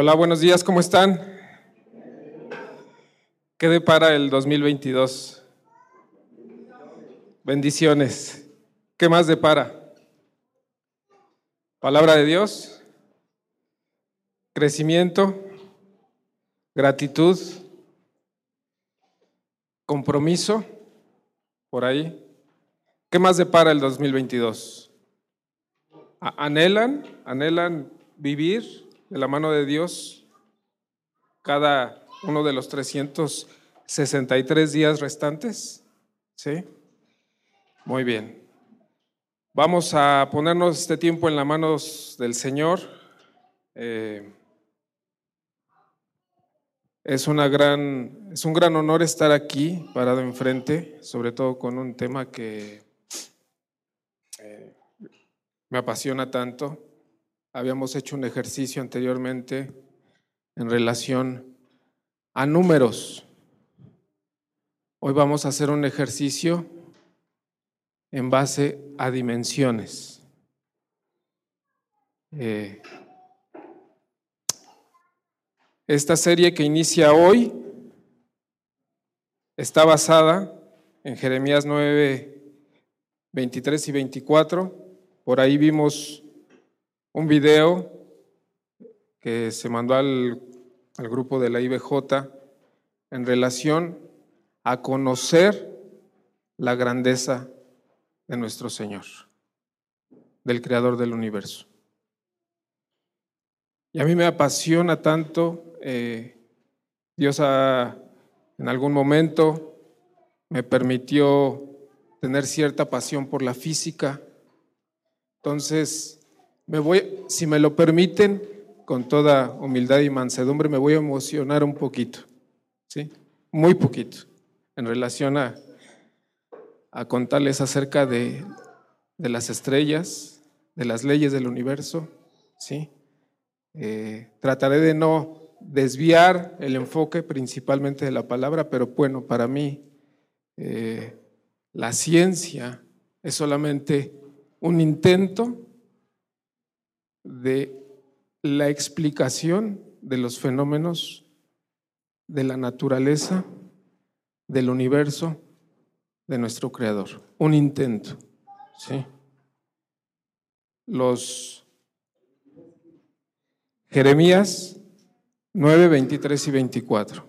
Hola, buenos días, ¿cómo están? ¿Qué depara el 2022? Bendiciones. ¿Qué más depara? Palabra de Dios, crecimiento, gratitud, compromiso, por ahí. ¿Qué más depara el 2022? ¿Anhelan? ¿Anhelan vivir de la mano de Dios cada uno de los 363 días restantes? ¿Sí? Muy bien. Vamos a ponernos este tiempo en las manos del Señor. Eh, es, una gran, es un gran honor estar aquí, parado enfrente, sobre todo con un tema que eh, me apasiona tanto. Habíamos hecho un ejercicio anteriormente en relación a números. Hoy vamos a hacer un ejercicio en base a dimensiones. Eh, esta serie que inicia hoy está basada en Jeremías 9, 23 y 24. Por ahí vimos un video que se mandó al, grupo de la IBJ en relación a conocer la grandeza de nuestro Señor, del Creador del universo. Y a mí me apasiona tanto, eh, Dios en algún momento me permitió tener cierta pasión por la física, entonces me voy, si me lo permiten, con toda humildad y mansedumbre, me voy a emocionar un poquito, ¿sí? Muy poquito, en relación a, a contarles acerca de, de, las estrellas, de las leyes del universo, ¿sí? Eh, trataré de no desviar el enfoque principalmente de la palabra, pero bueno, para mí eh, la ciencia es solamente un intento de la explicación de los fenómenos de la naturaleza, del universo, de nuestro Creador. Un intento. ¿sí? Los Jeremías 9, 23 y 24.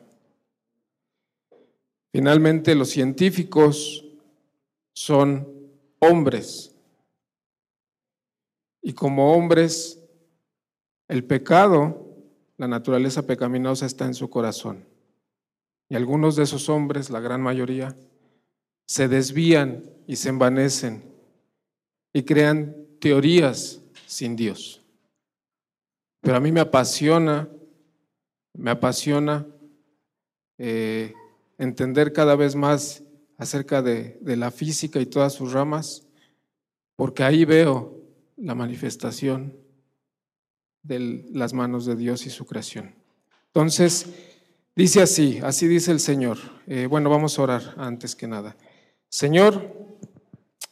Finalmente, los científicos son hombres y como hombres, el pecado, la naturaleza pecaminosa está en su corazón. Y algunos de esos hombres, la gran mayoría, se desvían y se envanecen y crean teorías sin Dios. Pero a mí me apasiona, me apasiona eh, entender cada vez más acerca de, de la física y todas sus ramas, porque ahí veo la manifestación de las manos de Dios y su creación. Entonces, dice así, así dice el Señor. Eh, bueno, vamos a orar antes que nada. Señor,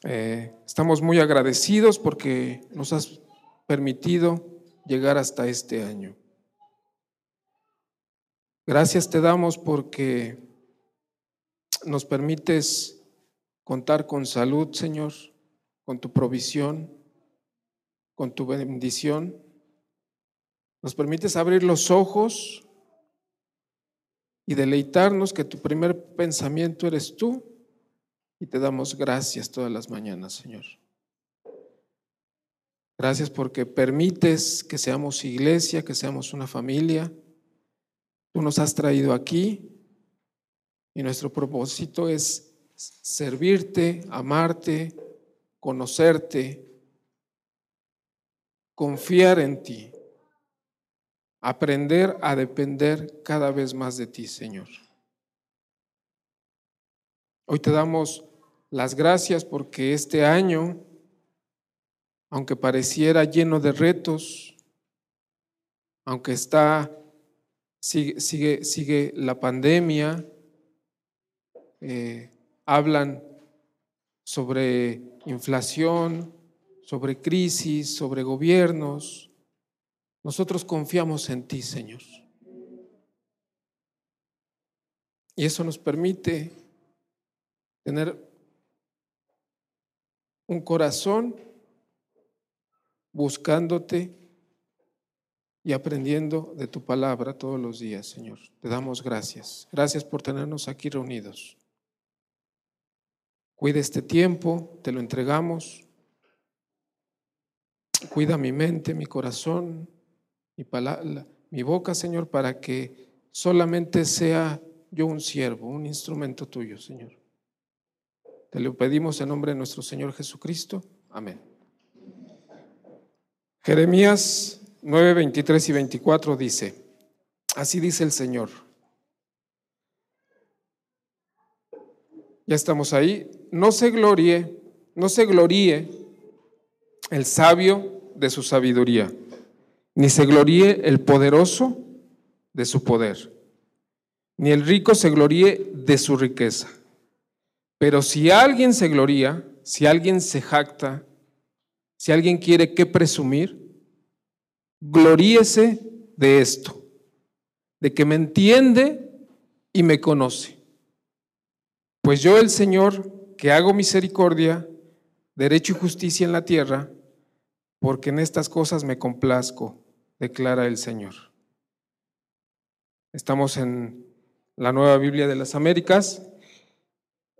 eh, estamos muy agradecidos porque nos has permitido llegar hasta este año. Gracias te damos porque nos permites contar con salud, Señor, con tu provisión, con tu bendición. Nos permites abrir los ojos y deleitarnos que tu primer pensamiento eres tú y te damos gracias todas las mañanas, Señor. Gracias porque permites que seamos iglesia, que seamos una familia. Tú nos has traído aquí y nuestro propósito es servirte, amarte, conocerte confiar en ti, aprender a depender cada vez más de ti, Señor. Hoy te damos las gracias porque este año, aunque pareciera lleno de retos, aunque está, sigue, sigue, sigue la pandemia, eh, hablan sobre inflación, sobre crisis, sobre gobiernos, Nosotros confiamos en ti, Señor. Y eso nos permite tener un corazón buscándote y aprendiendo de tu palabra todos los días, Señor. Te damos gracias. Gracias por tenernos aquí reunidos. Cuida este tiempo, te lo entregamos. Cuida mi mente, mi corazón, mi, mi boca, Señor, para que solamente sea yo un siervo, un instrumento tuyo, Señor. Te lo pedimos en nombre de nuestro Señor Jesucristo. Amén. Jeremías 9, 23 y 24 dice, así dice el Señor. Ya estamos ahí. No se gloríe, no se gloríe el sabio de su sabiduría, ni se gloríe el poderoso de su poder, ni el rico se gloríe de su riqueza. Pero si alguien se gloría, si alguien se jacta, si alguien quiere que presumir, gloríese de esto, de que me entiende y me conoce. Pues yo, el Señor, que hago misericordia, derecho y justicia en la tierra, porque en estas cosas me complazco, declara el Señor. Estamos en la nueva Biblia de las Américas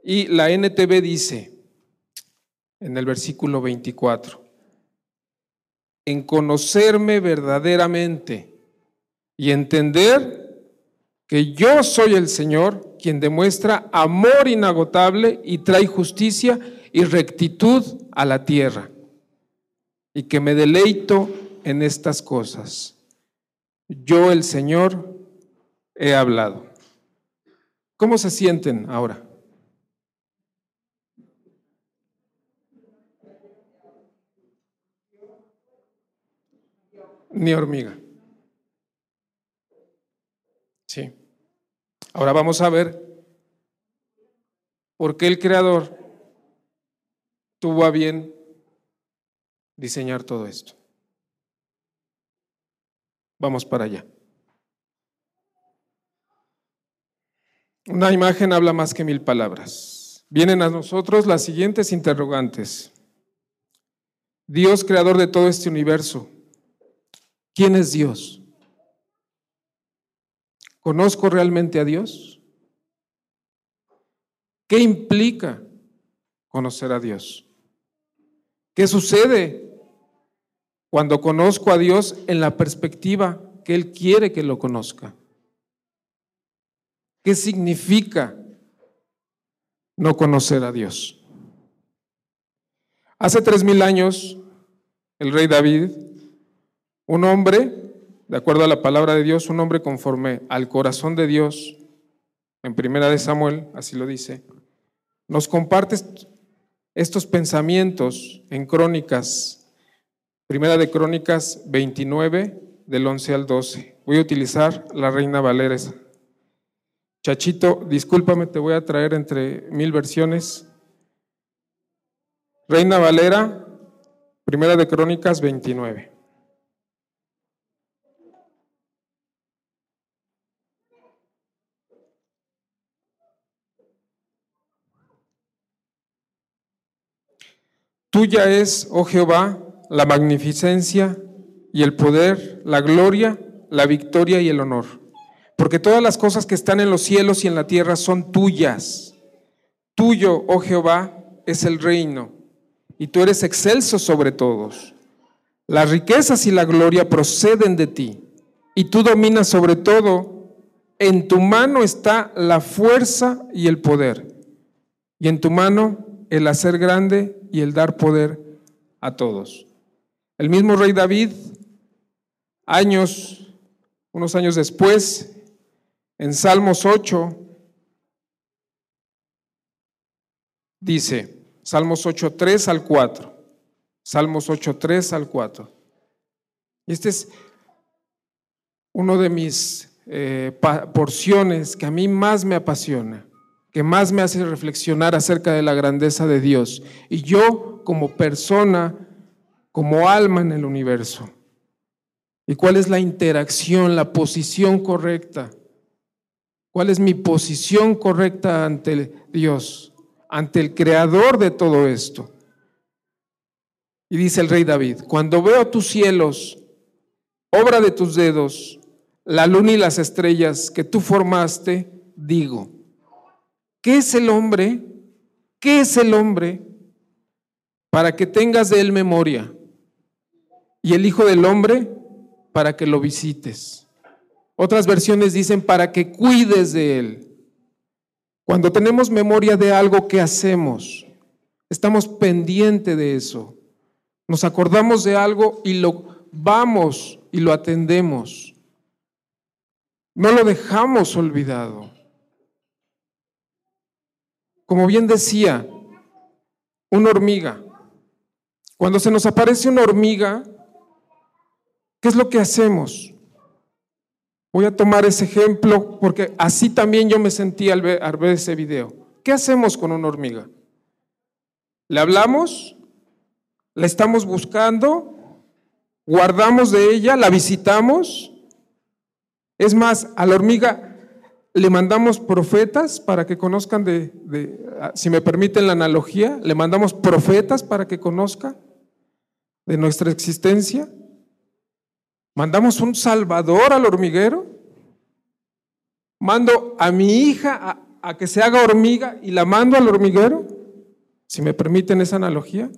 y la NTV dice en el versículo 24, en conocerme verdaderamente y entender que yo soy el Señor quien demuestra amor inagotable y trae justicia y rectitud a la tierra, y que me deleito en estas cosas. Yo el Señor he hablado. ¿Cómo se sienten ahora? ni hormiga. Sí. Ahora vamos a ver por qué el creador tuvo a bien diseñar todo esto. Vamos para allá. Una imagen habla más que mil palabras. Vienen a nosotros las siguientes interrogantes. Dios, creador de todo este universo, ¿Quién es Dios? ¿Conozco realmente a Dios? ¿Qué implica conocer a Dios? ¿Qué sucede cuando conozco a Dios en la perspectiva que Él quiere que lo conozca? ¿Qué significa no conocer a Dios? Hace tres mil años, el rey David un hombre, de acuerdo a la palabra de Dios, un hombre conforme al corazón de Dios, en primera de Samuel, así lo dice, nos comparte estos pensamientos en Crónicas, primera de Crónicas 29, del 11 al 12. Voy a utilizar la Reina Valera. Chachito, discúlpame, te voy a traer entre mil versiones. Reina Valera, primera de Crónicas 29. Tuya es, oh Jehová, la magnificencia y el poder, la gloria, la victoria y el honor. Porque todas las cosas que están en los cielos y en la tierra son tuyas. Tuyo, oh Jehová, es el reino, y tú eres excelso sobre todos. Las riquezas y la gloria proceden de ti, y tú dominas sobre todo. En tu mano está la fuerza y el poder, y en tu mano el hacer grande y el dar poder a todos. El mismo rey David, años, unos años después, en Salmos 8, dice, Salmos 8, 3 al 4, Salmos 8, 3 al 4. Y este es uno de mis eh, porciones que a mí más me apasiona que más me hace reflexionar acerca de la grandeza de Dios. Y yo como persona, como alma en el universo. ¿Y cuál es la interacción, la posición correcta? ¿Cuál es mi posición correcta ante Dios, ante el creador de todo esto? Y dice el rey David, cuando veo tus cielos, obra de tus dedos, la luna y las estrellas que tú formaste, digo, ¿qué es el hombre? ¿Qué es el hombre? Para que tengas de él memoria. Y el Hijo del Hombre para que lo visites. Otras versiones dicen para que cuides de él. Cuando tenemos memoria de algo que hacemos, estamos pendientes de eso. Nos acordamos de algo y lo vamos y lo atendemos. No lo dejamos olvidado. Como bien decía, una hormiga. Cuando se nos aparece una hormiga, ¿qué es lo que hacemos? Voy a tomar ese ejemplo porque así también yo me sentí al ver, ese video. ¿Qué hacemos con una hormiga? ¿Le hablamos? ¿La estamos buscando? ¿Guardamos de ella? ¿La visitamos? Es más, a la hormiga le mandamos profetas para que conozcan de, si me permiten la analogía, le mandamos profetas para que conozca de nuestra existencia. Mandamos un salvador al hormiguero. Mando a mi hija a, a que se haga hormiga y la mando al hormiguero, si me permiten esa analogía.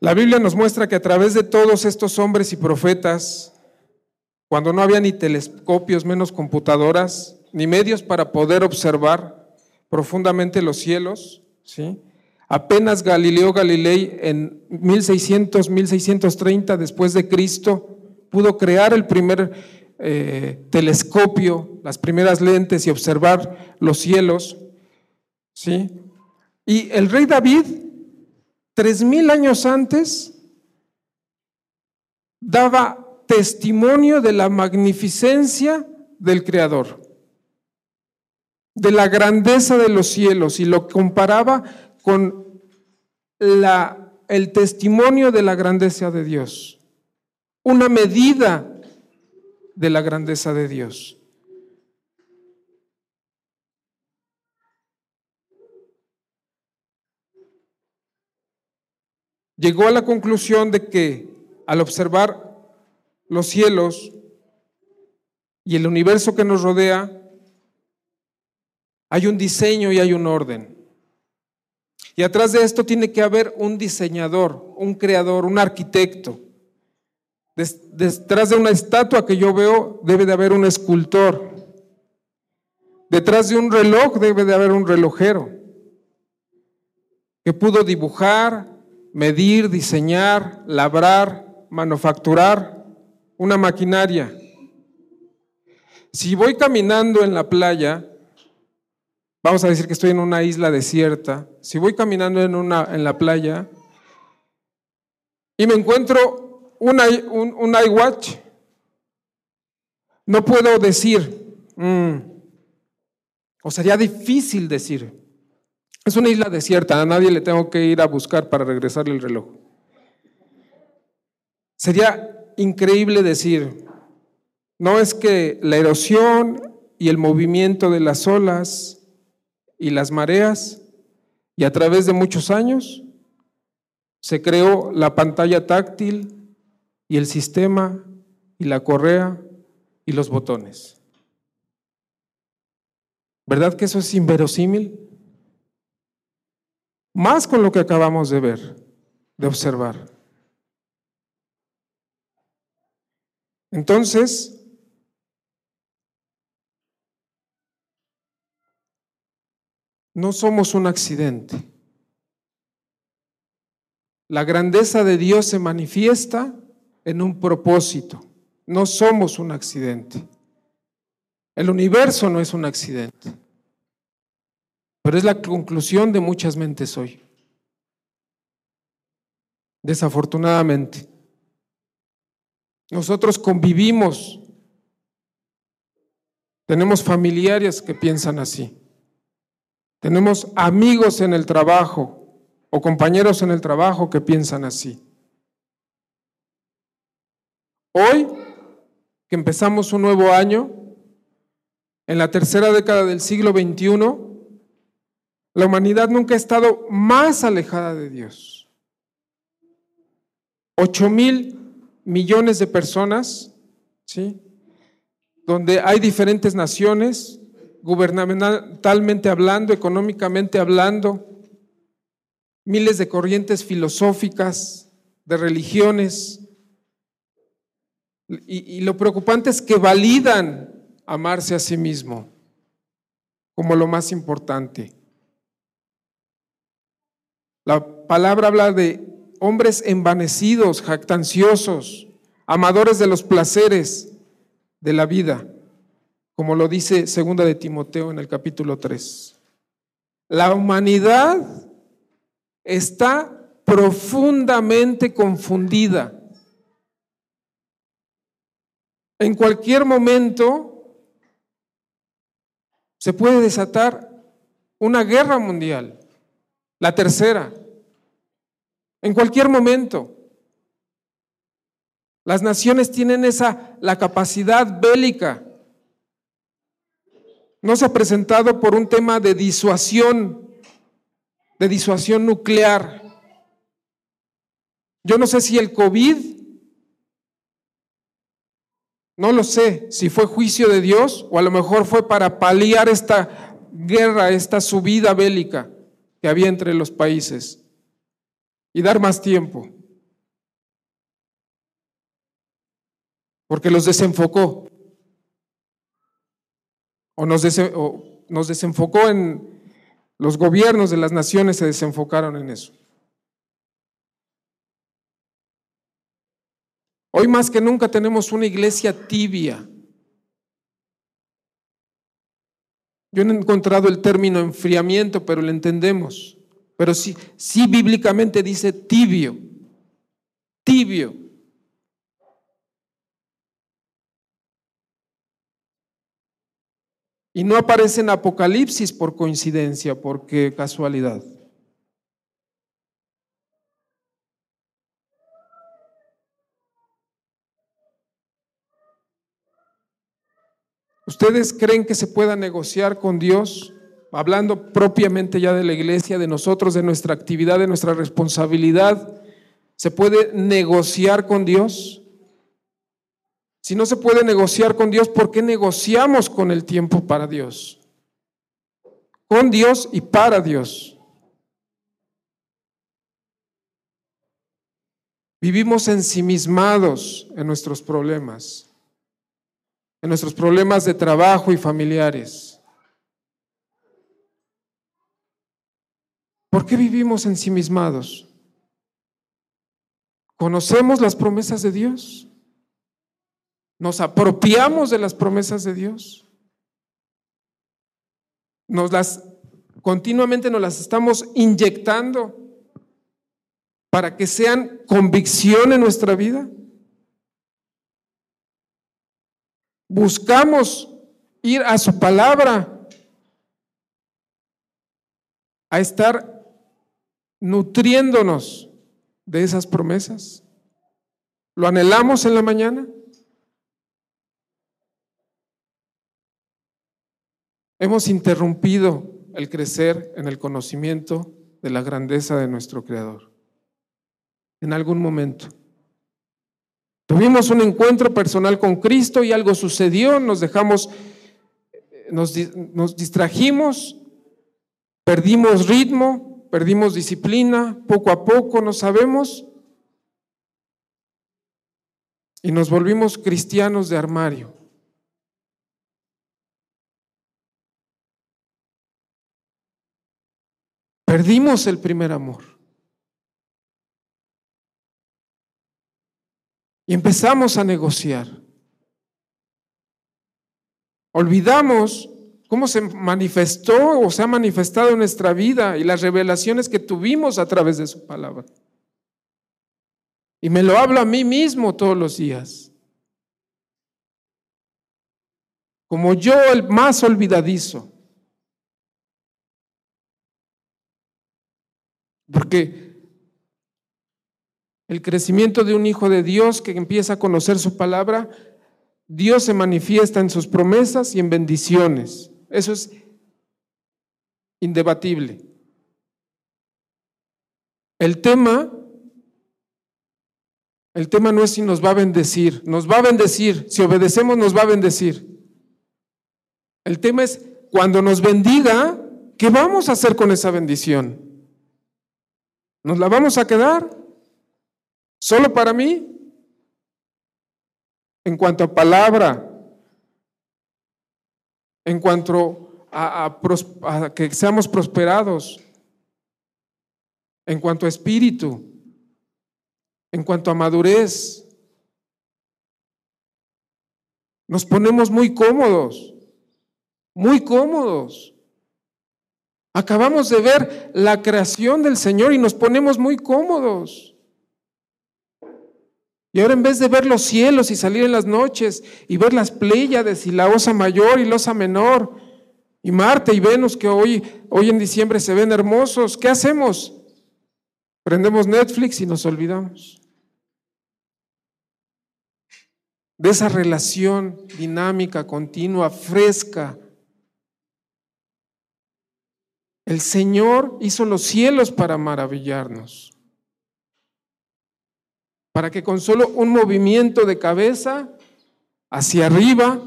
La Biblia nos muestra que a través de todos estos hombres y profetas, cuando no había ni telescopios, menos computadoras, ni medios para poder observar profundamente los cielos, ¿sí? Apenas Galileo Galilei en 1600, 1630 después de Cristo pudo crear el primer eh, telescopio, las primeras lentes y observar los cielos, ¿sí? Y el rey David tres mil años antes, daba testimonio de la magnificencia del Creador, de la grandeza de los cielos y lo comparaba con el testimonio de la grandeza de Dios, una medida de la grandeza de Dios. Llegó a la conclusión de que al observar los cielos y el universo que nos rodea, hay un diseño y hay un orden. Y atrás de esto tiene que haber un diseñador, un creador, un arquitecto. Detrás de una estatua que yo veo debe de haber un escultor. Detrás de un reloj debe de haber un relojero que pudo dibujar, medir, diseñar, labrar, manufacturar una maquinaria. Si voy caminando en la playa, vamos a decir que estoy en una isla desierta, si voy caminando en, una, en la playa y me encuentro un, un, iWatch, no puedo decir, mm, o sería difícil decir, es una isla desierta, a nadie le tengo que ir a buscar para regresarle el reloj. Sería increíble decir, no es que la erosión y el movimiento de las olas y las mareas, y a través de muchos años, se creó la pantalla táctil y el sistema y la correa y los botones. ¿Verdad que eso es inverosímil? Más con lo que acabamos de ver, de observar. Entonces, no somos un accidente. La grandeza de Dios se manifiesta en un propósito. No somos un accidente. El universo no es un accidente. Pero es la conclusión de muchas mentes hoy. Desafortunadamente. Nosotros convivimos. Tenemos familiares que piensan así. Tenemos amigos en el trabajo o compañeros en el trabajo que piensan así. Hoy, que empezamos un nuevo año, en la tercera década del siglo XXI, la humanidad nunca ha estado más alejada de Dios. Ocho mil millones de personas, ¿sí? Donde hay diferentes naciones, gubernamentalmente hablando, económicamente hablando, miles de corrientes filosóficas, de religiones. Y, y, lo preocupante es que validan amarse a sí mismo como lo más importante. La palabra habla de hombres envanecidos, jactanciosos, amadores de los placeres de la vida, como lo dice segunda de Timoteo en el capítulo 3. La humanidad está profundamente confundida. En cualquier momento se puede desatar una guerra mundial la tercera, en cualquier momento. Las naciones tienen esa la capacidad bélica. No se ha presentado por un tema de disuasión, de disuasión nuclear. Yo no sé si el COVID, no lo sé, si fue juicio de Dios o a lo mejor fue para paliar esta guerra, esta subida bélica que había entre los países y dar más tiempo. Porque los desenfocó. O nos, nos desenfocó en los gobiernos de las naciones, se desenfocaron en eso. Hoy más que nunca tenemos una iglesia tibia. Yo no he encontrado el término enfriamiento, pero lo entendemos. Pero sí, sí bíblicamente dice tibio, tibio. Y no aparece en Apocalipsis por coincidencia, porque casualidad. ¿Ustedes creen que se pueda negociar con Dios? Hablando propiamente ya de la iglesia, de nosotros, de nuestra actividad, de nuestra responsabilidad, ¿se puede negociar con Dios? Si no se puede negociar con Dios, ¿por qué negociamos con el tiempo para Dios? Con Dios y para Dios. Vivimos ensimismados en nuestros problemas en nuestros problemas de trabajo y familiares. ¿Por qué vivimos ensimismados? ¿Conocemos las promesas de Dios? ¿Nos apropiamos de las promesas de Dios? Nos las continuamente nos las estamos inyectando para que sean convicción en nuestra vida. Buscamos ir a su palabra, a estar nutriéndonos de esas promesas. ¿Lo anhelamos en la mañana? Hemos interrumpido el crecer en el conocimiento de la grandeza de nuestro Creador. En algún momento. Tuvimos un encuentro personal con Cristo y algo sucedió, nos dejamos, nos, nos distrajimos, perdimos ritmo, perdimos disciplina, poco a poco no sabemos y nos volvimos cristianos de armario. Perdimos el primer amor. Y empezamos a negociar. Olvidamos cómo se manifestó o se ha manifestado en nuestra vida y las revelaciones que tuvimos a través de su palabra. Y me lo hablo a mí mismo todos los días. Como yo el más olvidadizo. Porque el crecimiento de un hijo de Dios que empieza a conocer su palabra, Dios se manifiesta en sus promesas y en bendiciones. Eso es indebatible. El tema, el tema no es si nos va a bendecir, nos va a bendecir, si obedecemos nos va a bendecir. El tema es cuando nos bendiga, ¿qué vamos a hacer con esa bendición? ¿Nos la vamos a quedar? ¿Solo para mí? En cuanto a palabra, en cuanto a, que seamos prosperados, en cuanto a espíritu, en cuanto a madurez. Nos ponemos muy cómodos, muy cómodos. Acabamos de ver la creación del Señor y nos ponemos muy cómodos. Y ahora en vez de ver los cielos y salir en las noches y ver las Pléyades y la Osa Mayor y la Osa Menor y Marte y Venus que hoy, hoy en diciembre se ven hermosos, ¿qué hacemos? Prendemos Netflix y nos olvidamos de esa relación dinámica, continua, fresca. El Señor hizo los cielos para maravillarnos, para que con solo un movimiento de cabeza hacia arriba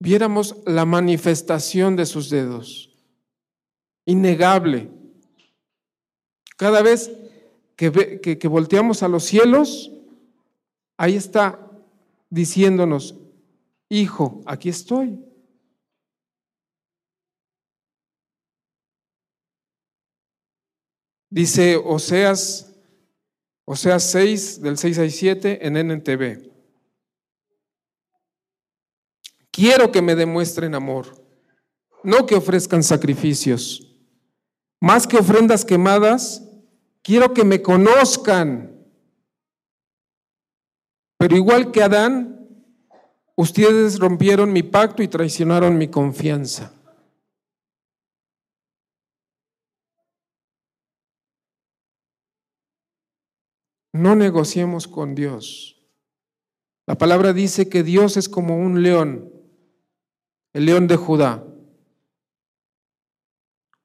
viéramos la manifestación de sus dedos, innegable. Cada vez que, que, volteamos a los cielos, ahí está diciéndonos, hijo, aquí estoy. Dice Oseas, Oseas 6, del 6 al 7 en NTV. Quiero que me demuestren amor, no que ofrezcan sacrificios. Más que ofrendas quemadas, quiero que me conozcan. Pero igual que Adán, ustedes rompieron mi pacto y traicionaron mi confianza. No negociemos con Dios. La palabra dice que Dios es como un león, el león de Judá.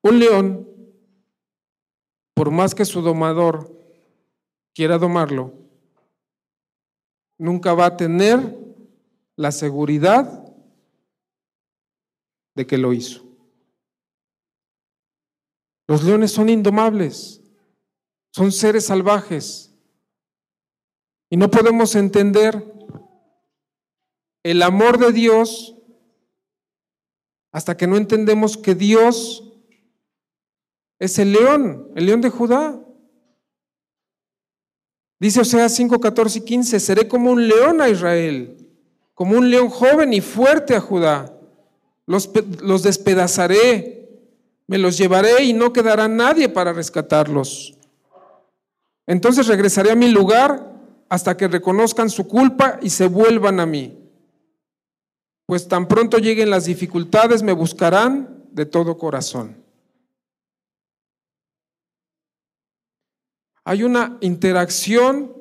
Un león por más que su domador quiera domarlo, nunca va a tener la seguridad de que lo hizo. Los leones son indomables, son seres salvajes. Y no podemos entender el amor de Dios hasta que no entendemos que Dios es el león, el león de Judá. Dice Oseas 5, 14 y 15, seré como un león a Israel, como un león joven y fuerte a Judá. Los, los despedazaré, me los llevaré y no quedará nadie para rescatarlos. Entonces regresaré a mi lugar hasta que reconozcan su culpa y se vuelvan a mí. Pues tan pronto lleguen las dificultades, me buscarán de todo corazón. hay una interacción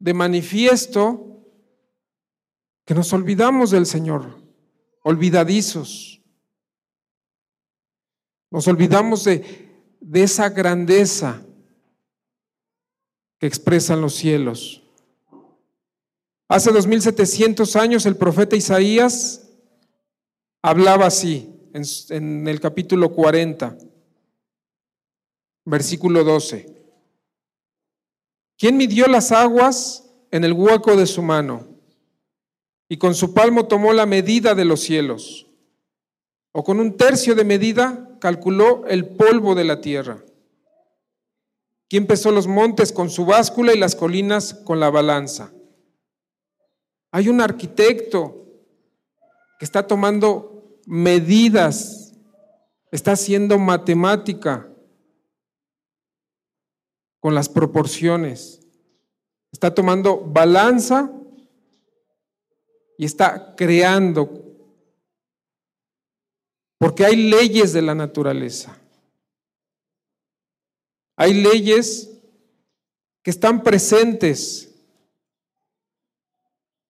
de manifiesto que nos olvidamos del Señor, olvidadizos. Nos olvidamos de, de esa grandeza que expresan los cielos. Hace 2700 años el profeta Isaías hablaba así en, el capítulo 40, versículo 12. ¿Quién midió las aguas en el hueco de su mano? Y con su palmo tomó la medida de los cielos. O con un tercio de medida calculó el polvo de la tierra. ¿Quién pesó los montes con su báscula y las colinas con la balanza? Hay un arquitecto que está tomando medidas, está haciendo matemática con las proporciones. Está tomando balanza y está creando. Porque hay leyes de la naturaleza. hay leyes que están presentes.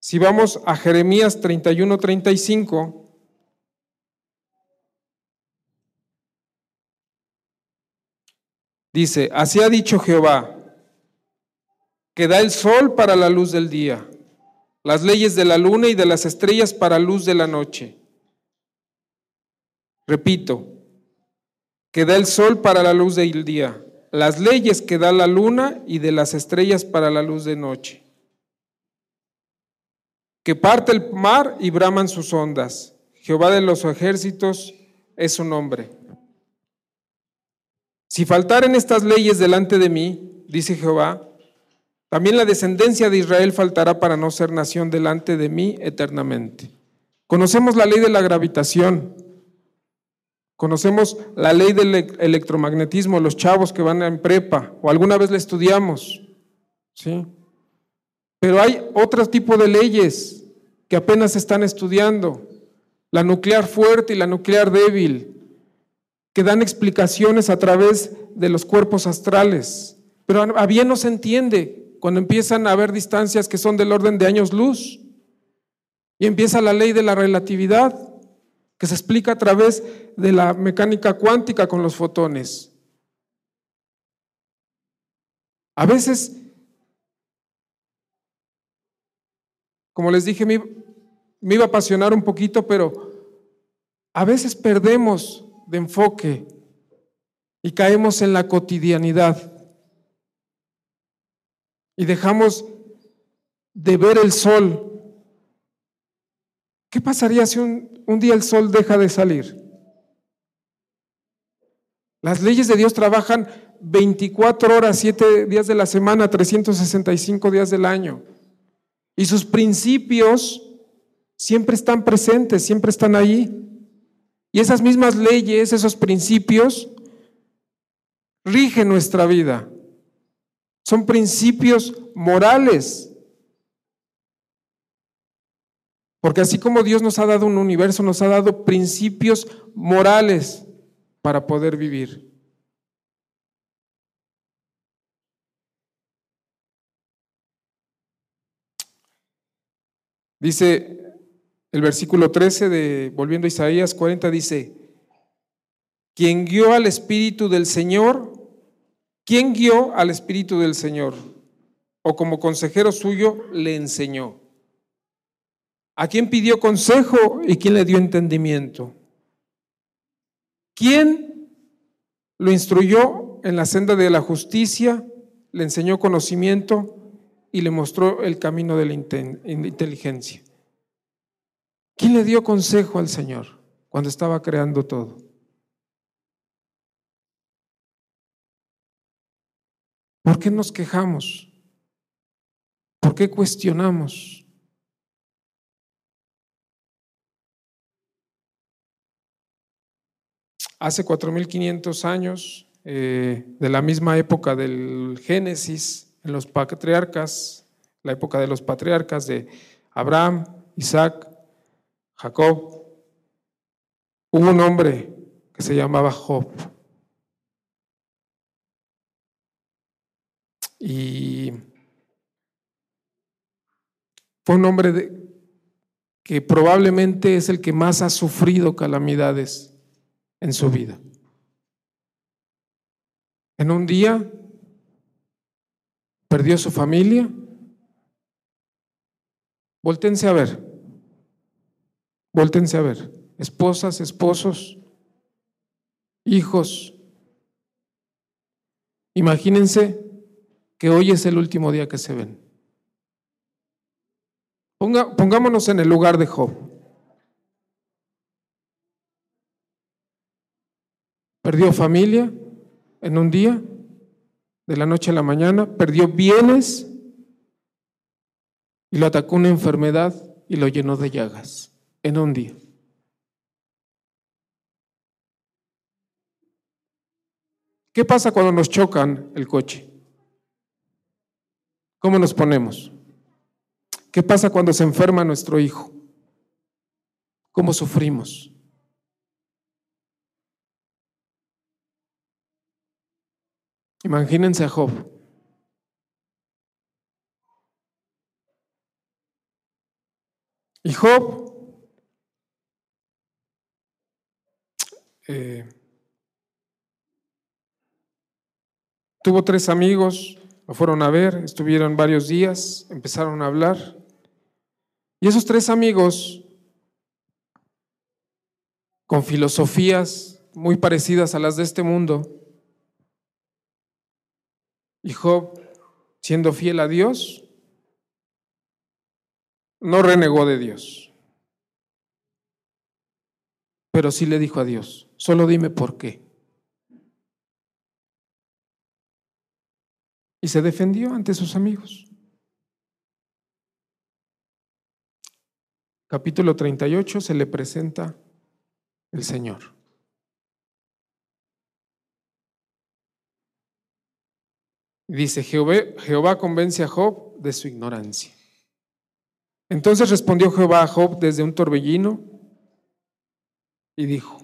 Si vamos a Jeremías 31, 35, dice, así ha dicho Jehová, que da el sol para la luz del día, las leyes de la luna y de las estrellas para luz de la noche. Repito, que da el sol para la luz del día, las leyes que da la luna y de las estrellas para la luz de noche. Que parte el mar y braman sus ondas. Jehová de los ejércitos es su nombre. Si faltaren estas leyes delante de mí, dice Jehová, también la descendencia de Israel faltará para no ser nación delante de mí eternamente. Conocemos la ley de la gravitación. Conocemos la ley del electromagnetismo, los chavos que van en prepa, o alguna vez la estudiamos, ¿sí? Pero hay otro tipo de leyes que apenas se están estudiando, la nuclear fuerte y la nuclear débil, que dan explicaciones a través de los cuerpos astrales. Pero a bien no se entiende cuando empiezan a haber distancias que son del orden de años luz. Y empieza la ley de la relatividad, que se explica a través de la mecánica cuántica con los fotones. A veces, como les dije, me, iba a apasionar un poquito, pero a veces perdemos de enfoque y caemos en la cotidianidad y dejamos de ver el sol. ¿Qué pasaría si un, un, día el sol deja de salir? Las leyes de Dios trabajan 24 horas, 7 días de la semana, 365 días del año. Y sus principios siempre están presentes, siempre están ahí. Y esas mismas leyes, esos principios, rigen nuestra vida. Son principios morales. Porque así como Dios nos ha dado un universo, nos ha dado principios morales para poder vivir. Dice el versículo 13 de, volviendo a Isaías 40, dice, quien guió al Espíritu del Señor, ¿quién guió al Espíritu del Señor? O como consejero suyo le enseñó. ¿A quién pidió consejo y quién le dio entendimiento? ¿Quién lo instruyó en la senda de la justicia, le enseñó conocimiento y le mostró el camino de la inteligencia? ¿Quién le dio consejo al Señor cuando estaba creando todo? ¿Por qué nos quejamos? ¿Por qué cuestionamos? Hace 4.500 años, eh, de la misma época del Génesis, en los patriarcas, la época de los patriarcas de Abraham, Isaac, Jacob, hubo un hombre que se llamaba Job. Y fue un hombre que probablemente es el que más ha sufrido calamidades en su vida. En un día perdió su familia. Voltense a ver. Voltense a ver, esposas, esposos, hijos. Imagínense que hoy es el último día que se ven. pongámonos en el lugar de Job. Perdió familia en un día, de la noche a la mañana, perdió bienes y lo atacó una enfermedad y lo llenó de llagas en un día. ¿Qué pasa cuando nos chocan el coche? ¿Cómo nos ponemos? ¿Qué pasa cuando se enferma nuestro hijo? ¿Cómo sufrimos? Imagínense a Job. Y Job eh, tuvo tres amigos, lo fueron a ver, estuvieron varios días, empezaron a hablar. Y esos tres amigos, con filosofías muy parecidas a las de este mundo, y Job, siendo fiel a Dios, no renegó de Dios, pero sí le dijo a Dios, solo dime por qué. Y se defendió ante sus amigos. Capítulo 38 se le presenta el Señor. Dice, Jehová, Jehová convence a Job de su ignorancia. Entonces respondió Jehová a Job desde un torbellino y dijo,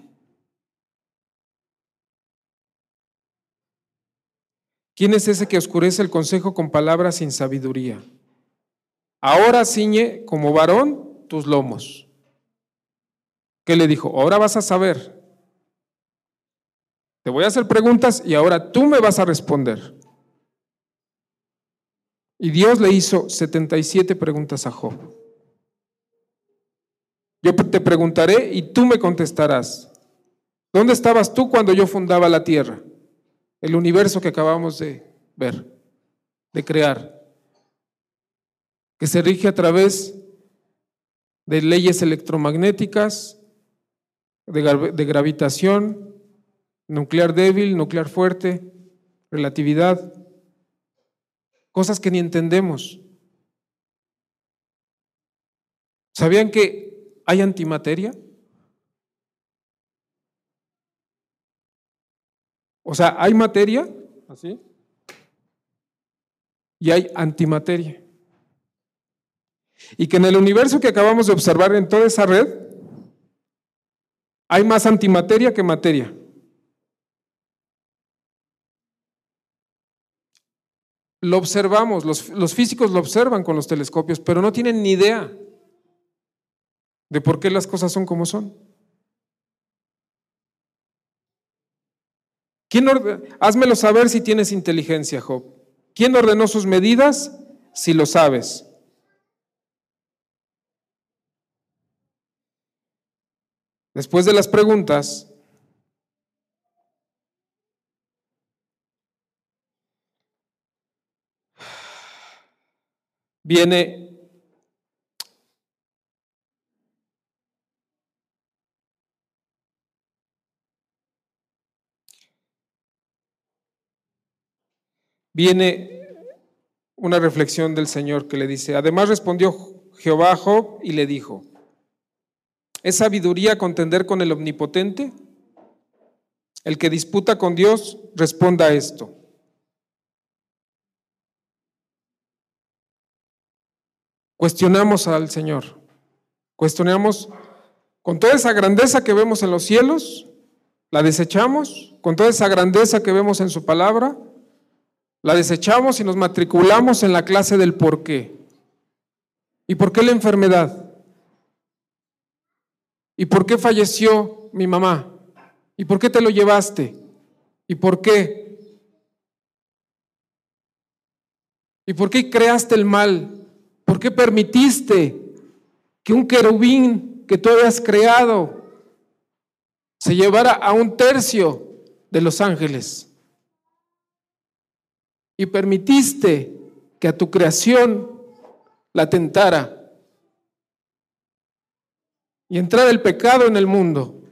¿quién es ese que oscurece el consejo con palabras sin sabiduría? Ahora ciñe como varón tus lomos. ¿Qué le dijo? Ahora vas a saber. Te voy a hacer preguntas y ahora tú me vas a responder. Y Dios le hizo 77 preguntas a Job. Yo te preguntaré y tú me contestarás. ¿Dónde estabas tú cuando yo fundaba la tierra? El universo que acabamos de ver, de crear, que se rige a través de leyes electromagnéticas, de, de gravitación, nuclear débil, nuclear fuerte, relatividad cosas que ni entendemos. ¿Sabían que hay antimateria? O sea, hay materia, así, y hay antimateria. Y que en el universo que acabamos de observar en toda esa red, hay más antimateria que materia. Lo observamos, los, físicos lo observan con los telescopios, pero no tienen ni idea de por qué las cosas son como son. ¿Quién Házmelo saber si tienes inteligencia, Job. ¿Quién ordenó sus medidas? Si lo sabes. Después de las preguntas, viene viene una reflexión del Señor que le dice, además respondió Jehová Job y le dijo, ¿es sabiduría contender con el omnipotente? El que disputa con Dios, responda a esto. Cuestionamos al Señor. Cuestionamos con toda esa grandeza que vemos en los cielos, la desechamos, con toda esa grandeza que vemos en su palabra, la desechamos y nos matriculamos en la clase del por qué. ¿Y por qué la enfermedad? ¿Y por qué falleció mi mamá? ¿Y por qué te lo llevaste? ¿Y por qué? ¿Y por qué creaste el mal? ¿Por qué permitiste que un querubín que tú habías creado se llevara a un tercio de los ángeles? Y permitiste que a tu creación la tentara y entrara el pecado en el mundo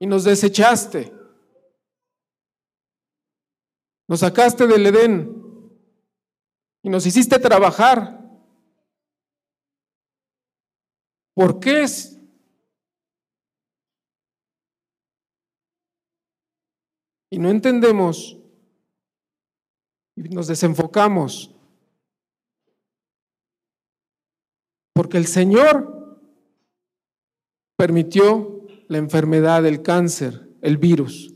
y nos desechaste. Nos sacaste del Edén y nos hiciste trabajar. ¿Por qué es? Y no entendemos y nos desenfocamos. Porque el Señor permitió la enfermedad, el cáncer, el virus.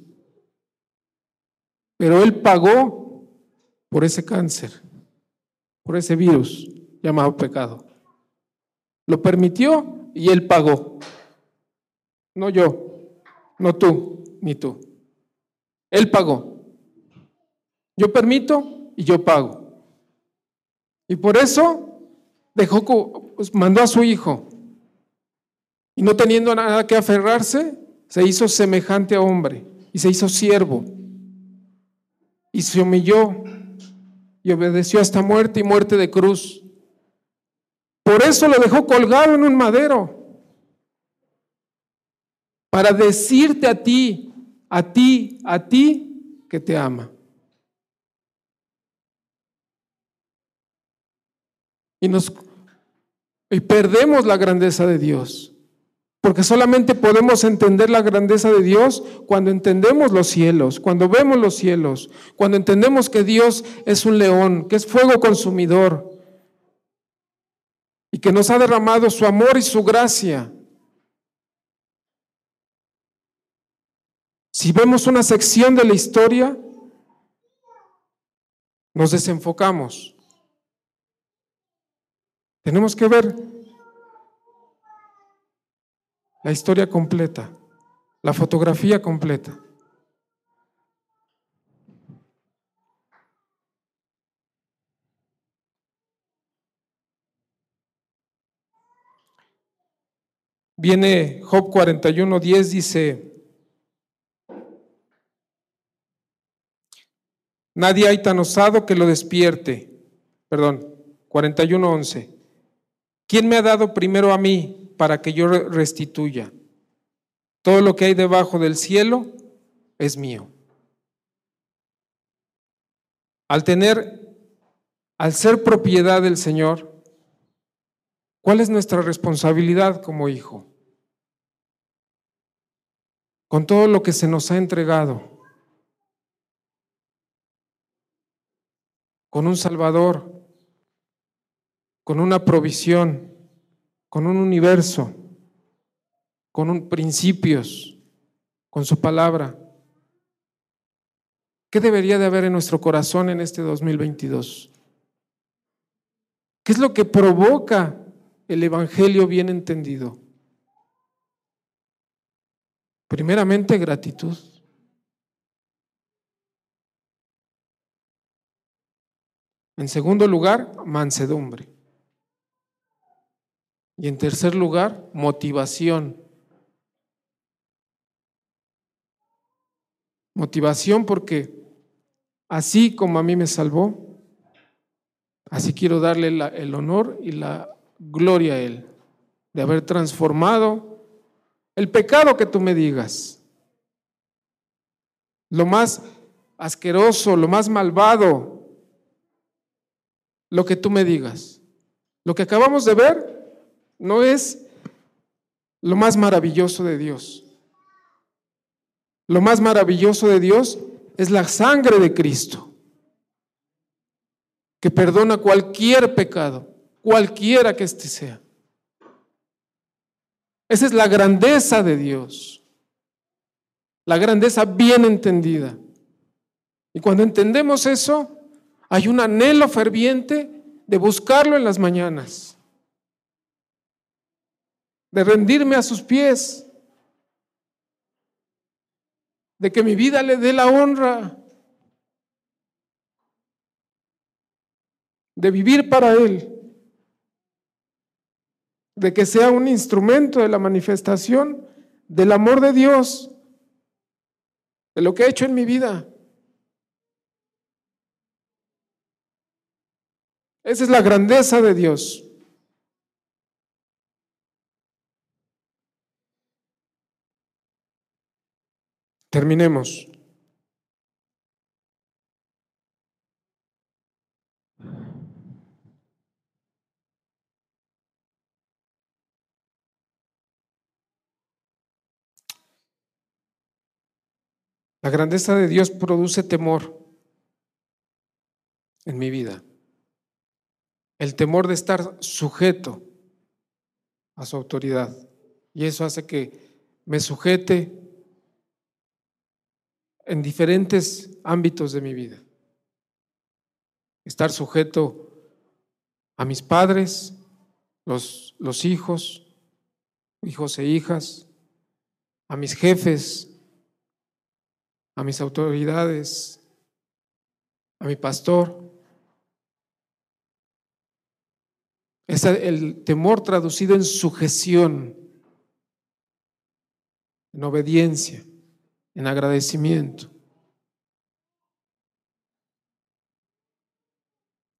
Pero Él pagó por ese cáncer, por ese virus llamado pecado. Lo permitió y Él pagó. No yo, no tú, ni tú. Él pagó. Yo permito y yo pago. Y por eso dejó, pues, mandó a su hijo. Y no teniendo nada que aferrarse, se hizo semejante a hombre y se hizo siervo. Y se humilló y obedeció hasta muerte y muerte de cruz. Por eso lo dejó colgado en un madero. Para decirte a ti, a ti, a ti, que te ama. Y nos y perdemos la grandeza de Dios. Porque solamente podemos entender la grandeza de Dios cuando entendemos los cielos, cuando vemos los cielos, cuando entendemos que Dios es un león, que es fuego consumidor y que nos ha derramado su amor y su gracia. Si vemos una sección de la historia, nos desenfocamos. Tenemos que ver la historia completa, la fotografía completa. Viene Job 41, 10, dice, nadie hay tan osado que lo despierte. Perdón, 41, 11. ¿Quién me ha dado primero a mí para que yo restituya? Todo lo que hay debajo del cielo es mío. Al tener, al ser propiedad del Señor, ¿cuál es nuestra responsabilidad como hijo? Con todo lo que se nos ha entregado, con un Salvador, con una provisión, con un universo, con un principios, con su palabra. ¿Qué debería de haber en nuestro corazón en este 2022? ¿Qué es lo que provoca el Evangelio bien entendido? Primeramente, gratitud. En segundo lugar, mansedumbre. Y en tercer lugar, motivación. Motivación porque así como a mí me salvó, así quiero darle el honor y la gloria a Él, de haber transformado el pecado que tú me digas, lo más asqueroso, lo más malvado, lo que tú me digas. Lo que acabamos de ver no es lo más maravilloso de Dios. Lo más maravilloso de Dios es la sangre de Cristo, que perdona cualquier pecado, cualquiera que éste sea. Esa es la grandeza de Dios, la grandeza bien entendida. Y cuando entendemos eso, hay un anhelo ferviente de buscarlo en las mañanas de rendirme a sus pies, de que mi vida le dé la honra, de vivir para Él, de que sea un instrumento de la manifestación del amor de Dios, de lo que ha hecho en mi vida. Esa es la grandeza de Dios. Terminemos. La grandeza de Dios produce temor en mi vida. El temor de estar sujeto a su autoridad. Y eso hace que me sujete en diferentes ámbitos de mi vida. Estar sujeto a mis padres, los, los hijos, hijos e hijas, a mis jefes, a mis autoridades, a mi pastor. Es el temor traducido en sujeción, en obediencia, en agradecimiento.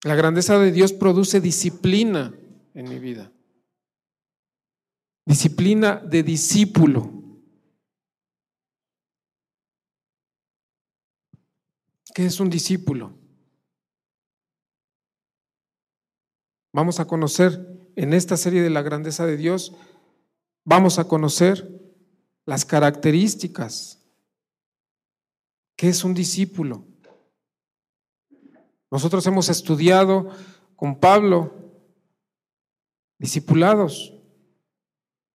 La grandeza de Dios produce disciplina en mi vida. Disciplina de discípulo. ¿Qué es un discípulo? Vamos a conocer en esta serie de la grandeza de Dios, vamos a conocer las características. ¿Qué es un discípulo? Nosotros hemos estudiado con Pablo discipulados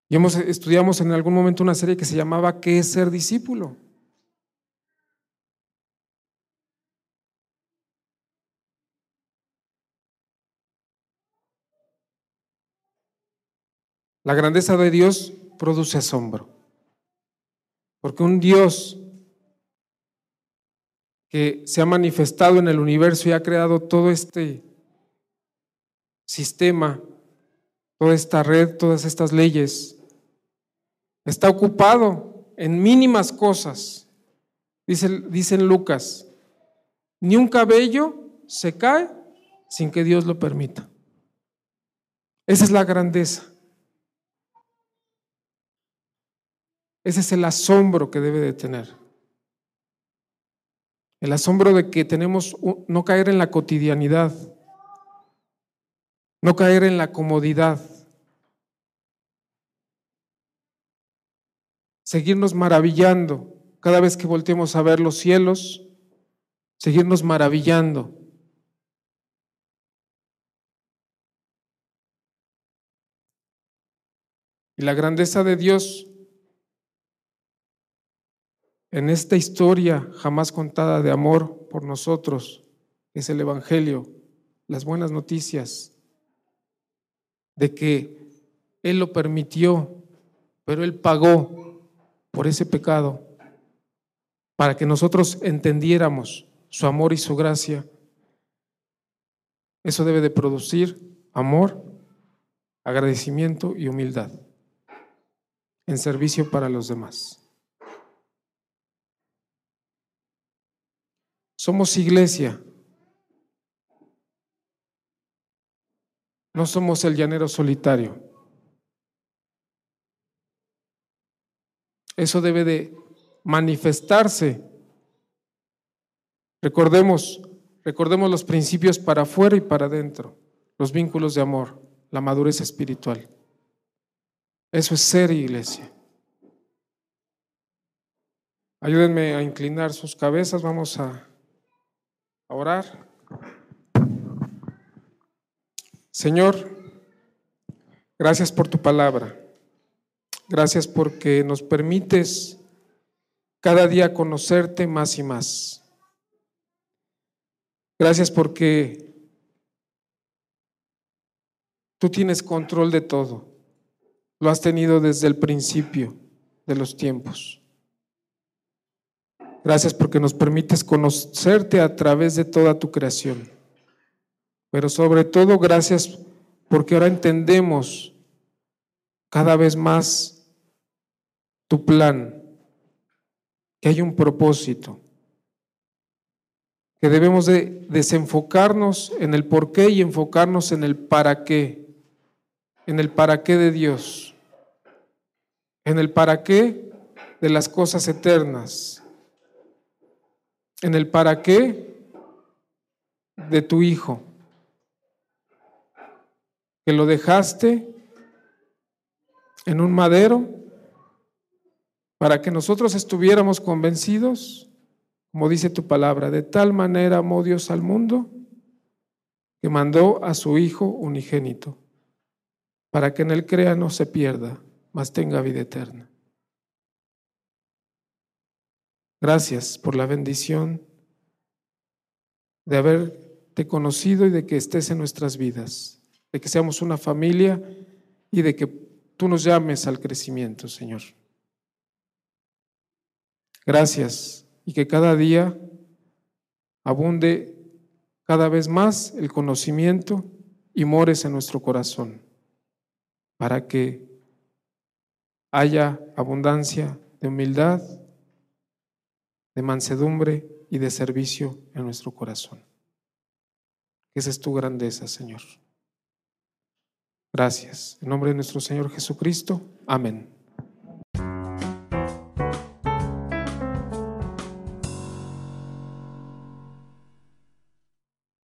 y hemos estudiamos en algún momento una serie que se llamaba ¿Qué es ser discípulo? La grandeza de Dios produce asombro. Porque un Dios que se ha manifestado en el universo y ha creado todo este sistema, toda esta red, todas estas leyes, está ocupado en mínimas cosas. Dice, Lucas, ni un cabello se cae sin que Dios lo permita. Esa es la grandeza. Ese es el asombro que debe de tener. El asombro de que tenemos no caer en la cotidianidad, no caer en la comodidad, seguirnos maravillando cada vez que volteemos a ver los cielos, seguirnos maravillando. Y la grandeza de Dios en esta historia jamás contada de amor por nosotros, es el Evangelio, las buenas noticias de que Él lo permitió, pero Él pagó por ese pecado para que nosotros entendiéramos su amor y su gracia. Eso debe de producir amor, agradecimiento y humildad en servicio para los demás. Somos iglesia. No somos el llanero solitario. Eso debe de manifestarse. Recordemos, recordemos los principios para afuera y para adentro, los vínculos de amor, la madurez espiritual. Eso es ser iglesia. Ayúdenme a inclinar sus cabezas, vamos a orar. Señor, gracias por tu palabra. Gracias porque nos permites cada día conocerte más y más. Gracias porque tú tienes control de todo. Lo has tenido desde el principio de los tiempos. Gracias porque nos permites conocerte a través de toda tu creación. Pero sobre todo, gracias porque ahora entendemos cada vez más tu plan, que hay un propósito, que debemos de desenfocarnos en el por qué y enfocarnos en el para qué, en el para qué de Dios, en el para qué de las cosas eternas en el para qué de tu hijo, que lo dejaste en un madero para que nosotros estuviéramos convencidos, como dice tu palabra, de tal manera amó Dios al mundo que mandó a su Hijo unigénito, para que en él crea no se pierda, mas tenga vida eterna. Gracias por la bendición de haberte conocido y de que estés en nuestras vidas, de que seamos una familia y de que tú nos llames al crecimiento, Señor. Gracias y que cada día abunde cada vez más el conocimiento y mores en nuestro corazón, para que haya abundancia de humildad, de mansedumbre y de servicio en nuestro corazón. Esa es tu grandeza, Señor. Gracias. En nombre de nuestro Señor Jesucristo. Amén.